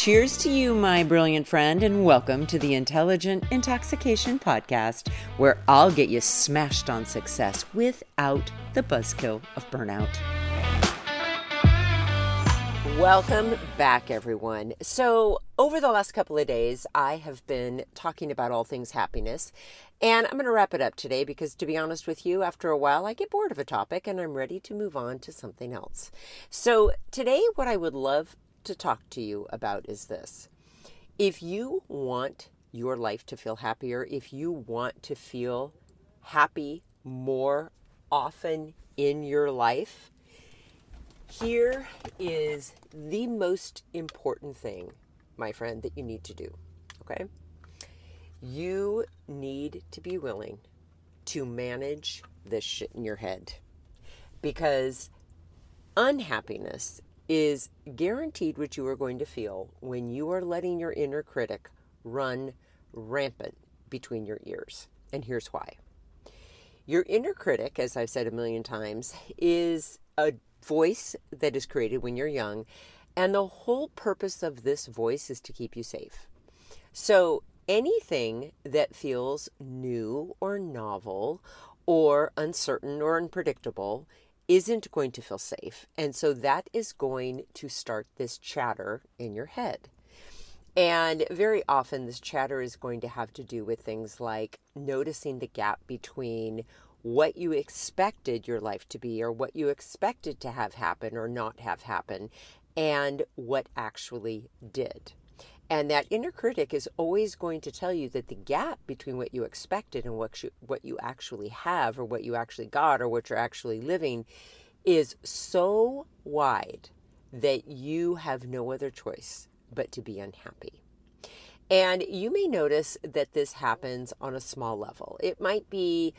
Cheers to you, my brilliant friend, and welcome to the Intelligent Intoxication Podcast, where I'll get you smashed on success without the buzzkill of burnout. Welcome back, everyone. So, over the last couple of days, I have been talking about all things happiness, and I'm going to wrap it up today because, to be honest with you, after a while, I get bored of a topic and I'm ready to move on to something else. So, today, what I would love to talk to you about is this. If you want your life to feel happier, if you want to feel happy more often in your life, here is the most important thing, my friend, that you need to do. Okay? You need to be willing to manage this shit in your head because unhappiness is guaranteed what you are going to feel when you are letting your inner critic run rampant between your ears. And here's why. Your inner critic, as I've said a million times, is a voice that is created when you're young. And the whole purpose of this voice is to keep you safe. So anything that feels new or novel or uncertain or unpredictable isn't going to feel safe. And so that is going to start this chatter in your head. And very often, this chatter is going to have to do with things like noticing the gap between what you expected your life to be, or what you expected to have happen or not have happen, and what actually did. And that inner critic is always going to tell you that the gap between what you expected and what you, what you actually have or what you actually got or what you're actually living is so wide that you have no other choice but to be unhappy. And you may notice that this happens on a small level. It might be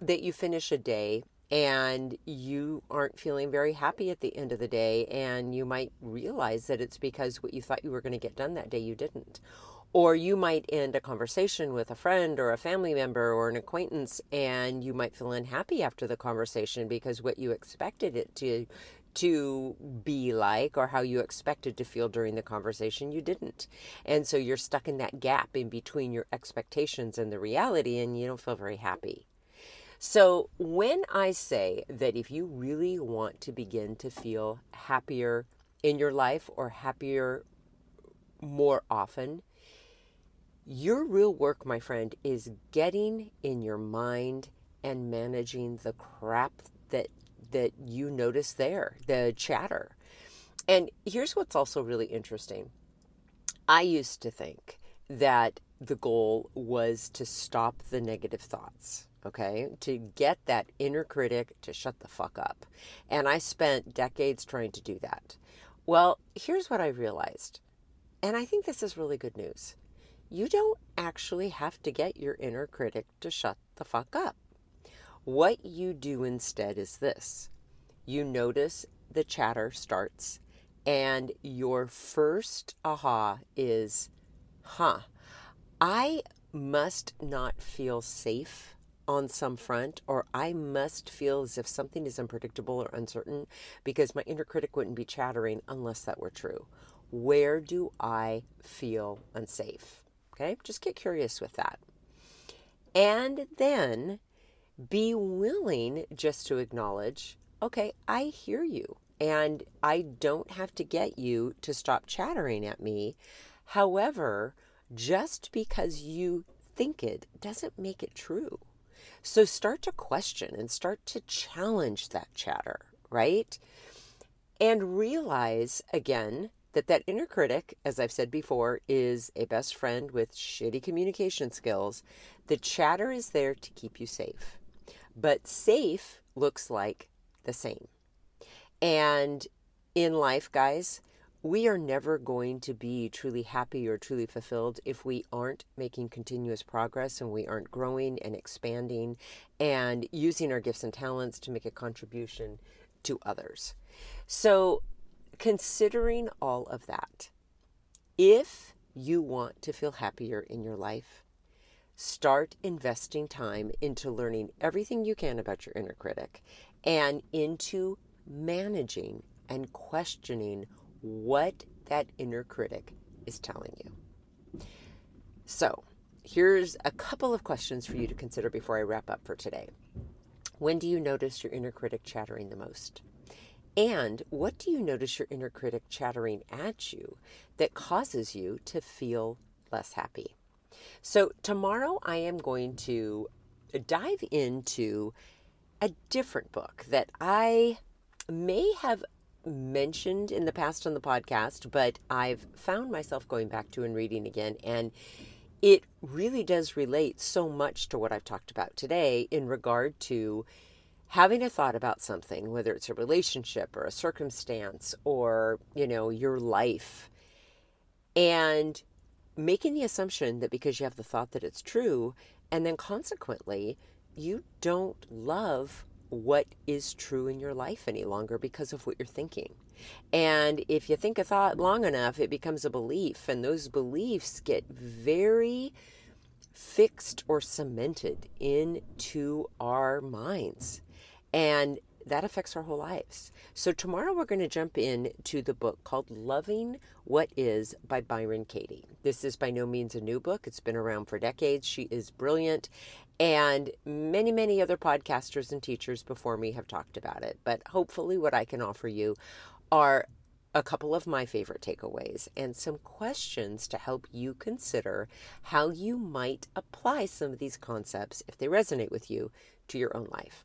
that you finish a day and you aren't feeling very happy at the end of the day and you might realize that it's because what you thought you were going to get done that day you didn't. Or you might end a conversation with a friend or a family member or an acquaintance and you might feel unhappy after the conversation because what you expected it to to be like or how you expected to feel during the conversation you didn't. And so you're stuck in that gap in between your expectations and the reality and you don't feel very happy so, when I say that if you really want to begin to feel happier in your life or happier more often, your real work, my friend, is getting in your mind and managing the crap that that you notice there, the chatter. And here's what's also really interesting. I used to think that the goal was to stop the negative thoughts okay, to get that inner critic to shut the fuck up. And I spent decades trying to do that. Well, here's what I realized, and I think this is really good news. You don't actually have to get your inner critic to shut the fuck up. What you do instead is this you notice the chatter starts, and your first aha is, huh, I must not feel safe on some front, or I must feel as if something is unpredictable or uncertain because my inner critic wouldn't be chattering unless that were true. Where do I feel unsafe? Okay, just get curious with that. And then be willing just to acknowledge okay, I hear you, and I don't have to get you to stop chattering at me. However, just because you think it doesn't make it true. So start to question and start to challenge that chatter, right? And realize again that that inner critic, as I've said before, is a best friend with shitty communication skills. The chatter is there to keep you safe. But safe looks like the same. And in life, guys, we are never going to be truly happy or truly fulfilled if we aren't making continuous progress and we aren't growing and expanding and using our gifts and talents to make a contribution to others. So, considering all of that, if you want to feel happier in your life, start investing time into learning everything you can about your inner critic and into managing and questioning what that inner critic is telling you. So, here's a couple of questions for you to consider before I wrap up for today. When do you notice your inner critic chattering the most? And what do you notice your inner critic chattering at you that causes you to feel less happy? So, tomorrow I am going to dive into a different book that I may have mentioned in the past on the podcast, but I've found myself going back to and reading again. And it really does relate so much to what I've talked about today in regard to having a thought about something, whether it's a relationship or a circumstance or, you know, your life, and making the assumption that because you have the thought that it's true, and then consequently, you don't love what is true in your life any longer because of what you're thinking. And if you think a thought long enough, it becomes a belief, and those beliefs get very fixed or cemented into our minds. And that affects our whole lives. So, tomorrow we're going to jump into the book called Loving What Is by Byron Katie. This is by no means a new book, it's been around for decades. She is brilliant, and many, many other podcasters and teachers before me have talked about it. But hopefully, what I can offer you are a couple of my favorite takeaways and some questions to help you consider how you might apply some of these concepts, if they resonate with you, to your own life.